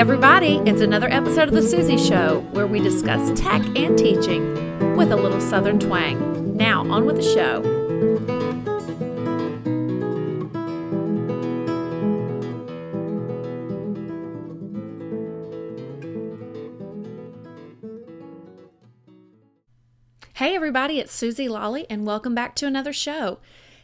everybody, it's another episode of The Suzy Show where we discuss tech and teaching with a little southern twang. Now, on with the show. Hey, everybody, it's Suzy Lolley, and welcome back to another show.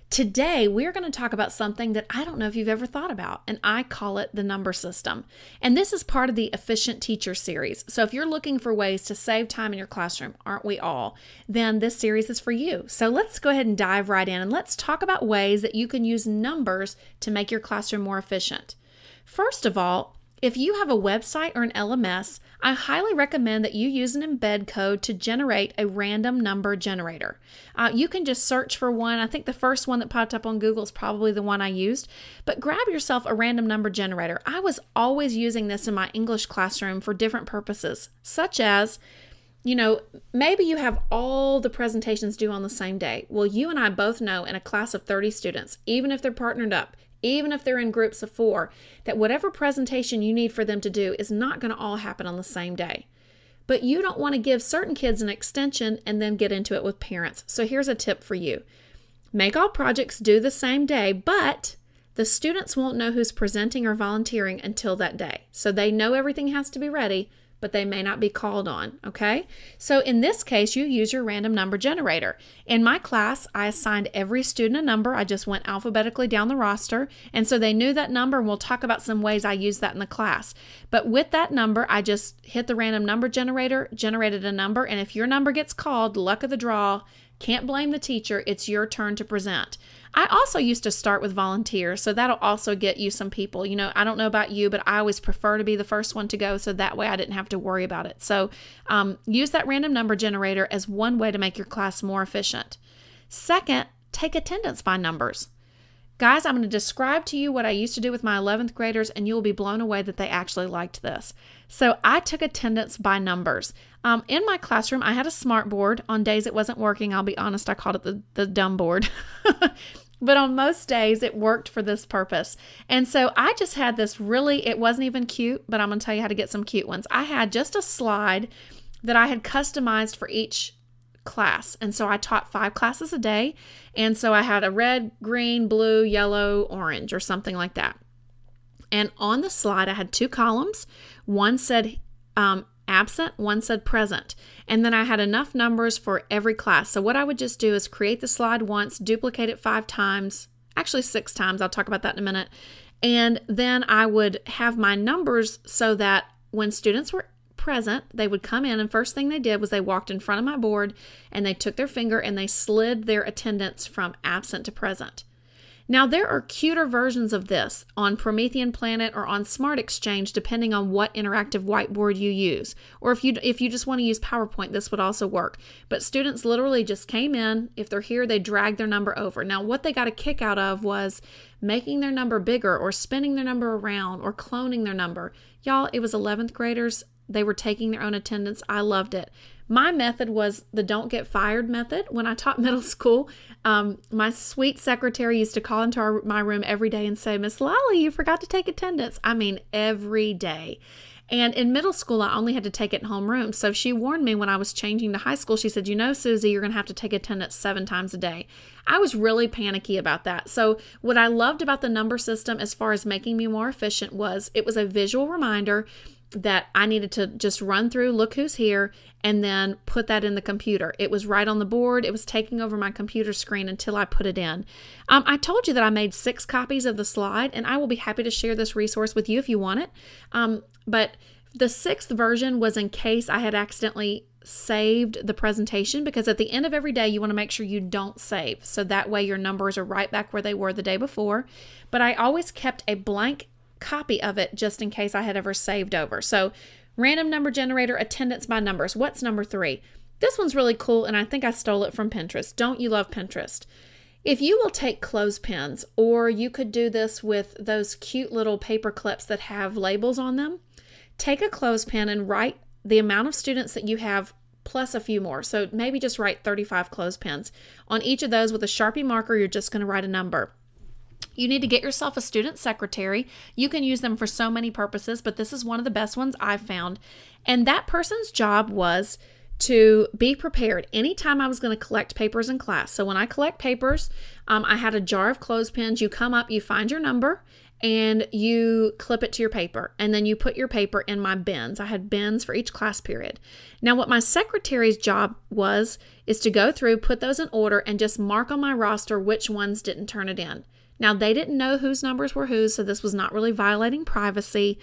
Today, we're going to talk about something that I don't know if you've ever thought about, and I call it the number system. And this is part of the Efficient Teacher series. So, if you're looking for ways to save time in your classroom, aren't we all? Then this series is for you. So, let's go ahead and dive right in and let's talk about ways that you can use numbers to make your classroom more efficient. First of all, if you have a website or an LMS, I highly recommend that you use an embed code to generate a random number generator. Uh, you can just search for one. I think the first one that popped up on Google is probably the one I used, but grab yourself a random number generator. I was always using this in my English classroom for different purposes, such as you know, maybe you have all the presentations due on the same day. Well, you and I both know in a class of 30 students, even if they're partnered up, even if they're in groups of four, that whatever presentation you need for them to do is not going to all happen on the same day. But you don't want to give certain kids an extension and then get into it with parents. So here's a tip for you make all projects due the same day, but the students won't know who's presenting or volunteering until that day. So they know everything has to be ready, but they may not be called on. Okay. So in this case, you use your random number generator. In my class, I assigned every student a number. I just went alphabetically down the roster. And so they knew that number, and we'll talk about some ways I use that in the class. But with that number, I just hit the random number generator, generated a number. And if your number gets called, luck of the draw, can't blame the teacher. It's your turn to present. I also used to start with volunteers, so that'll also get you some people. You know, I don't know about you, but I always prefer to be the first one to go, so that way I didn't have to worry about it. So um, use that random number generator as one way to make your class more efficient. Second, take attendance by numbers. Guys, I'm going to describe to you what I used to do with my 11th graders, and you'll be blown away that they actually liked this. So, I took attendance by numbers. Um, in my classroom, I had a smart board. On days it wasn't working, I'll be honest, I called it the, the dumb board. but on most days, it worked for this purpose. And so, I just had this really, it wasn't even cute, but I'm going to tell you how to get some cute ones. I had just a slide that I had customized for each class. And so I taught five classes a day. And so I had a red, green, blue, yellow, orange, or something like that. And on the slide, I had two columns. One said um, absent, one said present. And then I had enough numbers for every class. So what I would just do is create the slide once, duplicate it five times, actually six times. I'll talk about that in a minute. And then I would have my numbers so that when students were present, they would come in, and first thing they did was they walked in front of my board and they took their finger and they slid their attendance from absent to present. Now, there are cuter versions of this on Promethean Planet or on Smart Exchange, depending on what interactive whiteboard you use. Or if you if you just want to use PowerPoint, this would also work. But students literally just came in. If they're here, they drag their number over. Now, what they got a kick out of was making their number bigger or spinning their number around or cloning their number. Y'all, it was 11th graders. They were taking their own attendance. I loved it. My method was the don't get fired method. When I taught middle school, um, my sweet secretary used to call into our, my room every day and say, Miss Lolley, you forgot to take attendance. I mean, every day. And in middle school, I only had to take it in homeroom. So she warned me when I was changing to high school. She said, You know, Suzy, you're going to have to take attendance seven times a day. I was really panicky about that. So, what I loved about the number system as far as making me more efficient was it was a visual reminder that I needed to just run through, look who's here, and then put that in the computer. It was right on the board. It was taking over my computer screen until I put it in. Um, I told you that I made six copies of the slide, and I will be happy to share this resource with you if you want it. Um, but the sixth version was in case I had accidentally saved the presentation because at the end of every day you want to make sure you don't save so that way your numbers are right back where they were the day before but i always kept a blank copy of it just in case I had ever saved over. So, random number generator, attendance by numbers. What's number three? This one's really cool, and I think I stole it from Pinterest. Don't you love Pinterest? If you will take clothespins, or you could do this with those cute little paper clips that have labels on them, take a clothespin and write the amount of students that you have plus a few more. So maybe just write 35 clothespins. On each of those with a Sharpie marker, you're just going to write a number. You need to get yourself a student secretary. You can use them for so many purposes, but this is one of the best ones I've found. And that person's job was to be prepared anytime I was going to collect papers in class. So when I collect papers, um, I had a jar of clothespins. You come up, you find your number, and you clip it to your paper. And then you put your paper in my bins. I had bins for each class period. Now, what my secretary's job was is to go through, put those in order, and just mark on my roster which ones didn't turn it in. Now, they didn't know whose numbers were whose, so this was not really violating privacy,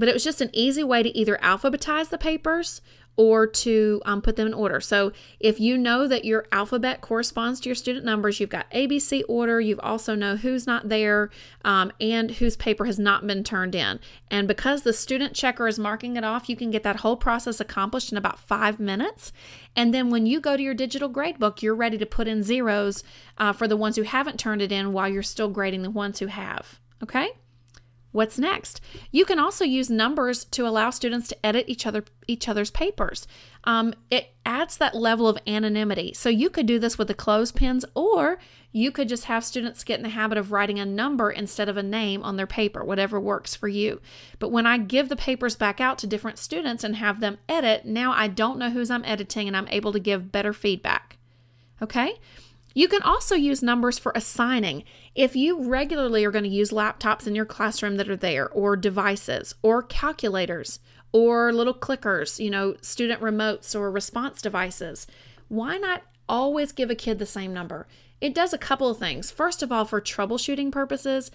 but it was just an easy way to either alphabetize the papers or to um, put them in order. So if you know that your alphabet corresponds to your student numbers, you've got ABC order, you've also know who's not there um, and whose paper has not been turned in. And because the student checker is marking it off, you can get that whole process accomplished in about five minutes. And then when you go to your digital gradebook, you're ready to put in zeros uh, for the ones who haven't turned it in while you're still grading the ones who have. Okay? What's next? You can also use numbers to allow students to edit each other each other's papers. Um, it adds that level of anonymity. So you could do this with the clothespins, or you could just have students get in the habit of writing a number instead of a name on their paper, whatever works for you. But when I give the papers back out to different students and have them edit, now I don't know whose I'm editing and I'm able to give better feedback. Okay? You can also use numbers for assigning. If you regularly are going to use laptops in your classroom that are there, or devices, or calculators, or little clickers, you know, student remotes or response devices, why not always give a kid the same number? It does a couple of things. First of all, for troubleshooting purposes,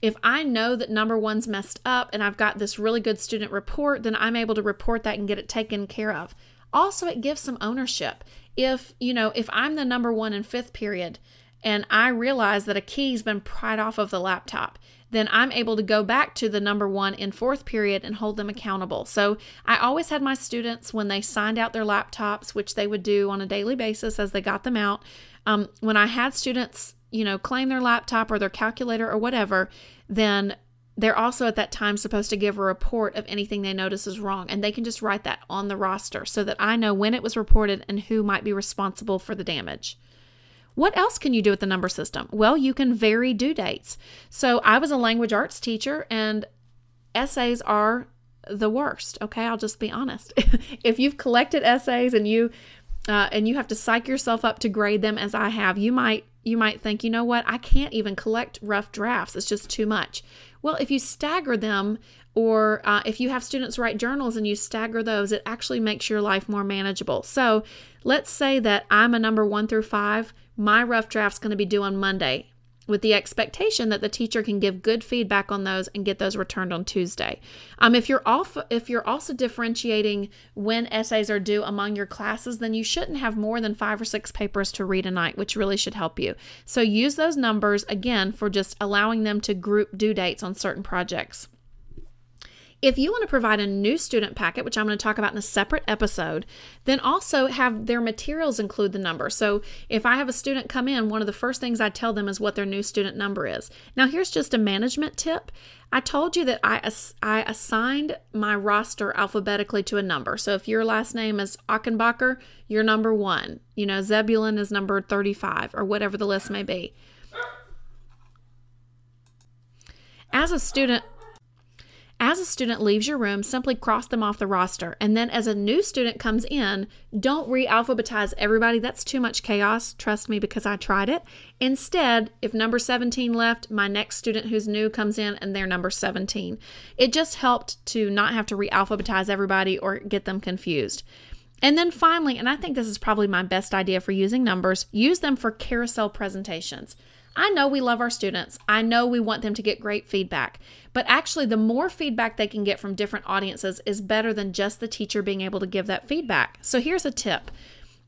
if I know that number one's messed up and I've got this really good student report, then I'm able to report that and get it taken care of. Also, it gives some ownership if, you know, if I'm the number one in fifth period and I realize that a key's been pried off of the laptop, then I'm able to go back to the number one in fourth period and hold them accountable. So I always had my students, when they signed out their laptops, which they would do on a daily basis as they got them out, um, when I had students, you know, claim their laptop or their calculator or whatever, then they're also at that time supposed to give a report of anything they notice is wrong, and they can just write that on the roster so that I know when it was reported and who might be responsible for the damage. What else can you do with the number system? Well, you can vary due dates. So I was a language arts teacher, and essays are the worst. Okay, I'll just be honest. if you've collected essays and you uh, and you have to psych yourself up to grade them as I have, you might you might think, you know what, I can't even collect rough drafts. It's just too much. Well, if you stagger them, or uh, if you have students write journals and you stagger those, it actually makes your life more manageable. So let's say that I'm a number one through five, my rough draft's going to be due on Monday with the expectation that the teacher can give good feedback on those and get those returned on Tuesday. Um, if you're off, if you're also differentiating when essays are due among your classes, then you shouldn't have more than five or six papers to read a night, which really should help you. So use those numbers again for just allowing them to group due dates on certain projects. If you want to provide a new student packet, which I'm going to talk about in a separate episode, then also have their materials include the number. So if I have a student come in, one of the first things I tell them is what their new student number is. Now, here's just a management tip. I told you that I, ass- I assigned my roster alphabetically to a number. So if your last name is Achenbacher, you're number one. You know, Zebulon is number 35, or whatever the list may be. As a student, as a student leaves your room, simply cross them off the roster. And then as a new student comes in, don't re alphabetize everybody. That's too much chaos. Trust me, because I tried it. Instead, if number 17 left, my next student who's new comes in and they're number 17. It just helped to not have to re alphabetize everybody or get them confused. And then finally, and I think this is probably my best idea for using numbers, use them for carousel presentations. I know we love our students. I know we want them to get great feedback. But actually, the more feedback they can get from different audiences is better than just the teacher being able to give that feedback. So here's a tip.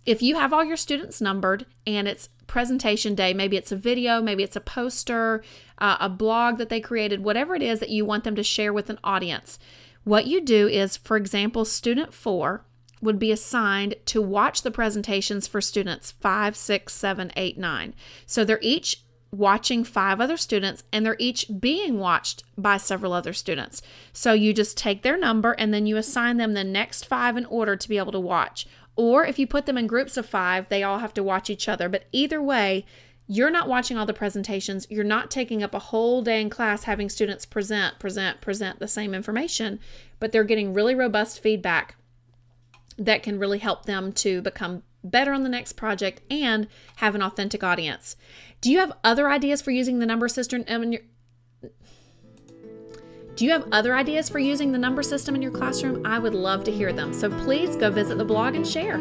If you have all your students numbered and it's presentation day, maybe it's a video, maybe it's a poster, uh, a blog that they created, whatever it is that you want them to share with an audience, what you do is, for example, student four would be assigned to watch the presentations for students five, six, seven, eight, nine. So they're each watching five other students and they're each being watched by several other students. So you just take their number and then you assign them the next five in order to be able to watch. Or if you put them in groups of five, they all have to watch each other. But either way, you're not watching all the presentations. You're not taking up a whole day in class having students present, present, present the same information, but they're getting really robust feedback that can really help them to become better on the next project and have an authentic audience. Do you have other ideas for using the number system in your do you have other ideas for using the number system in your classroom? I would love to hear them. So please go visit the blog and share.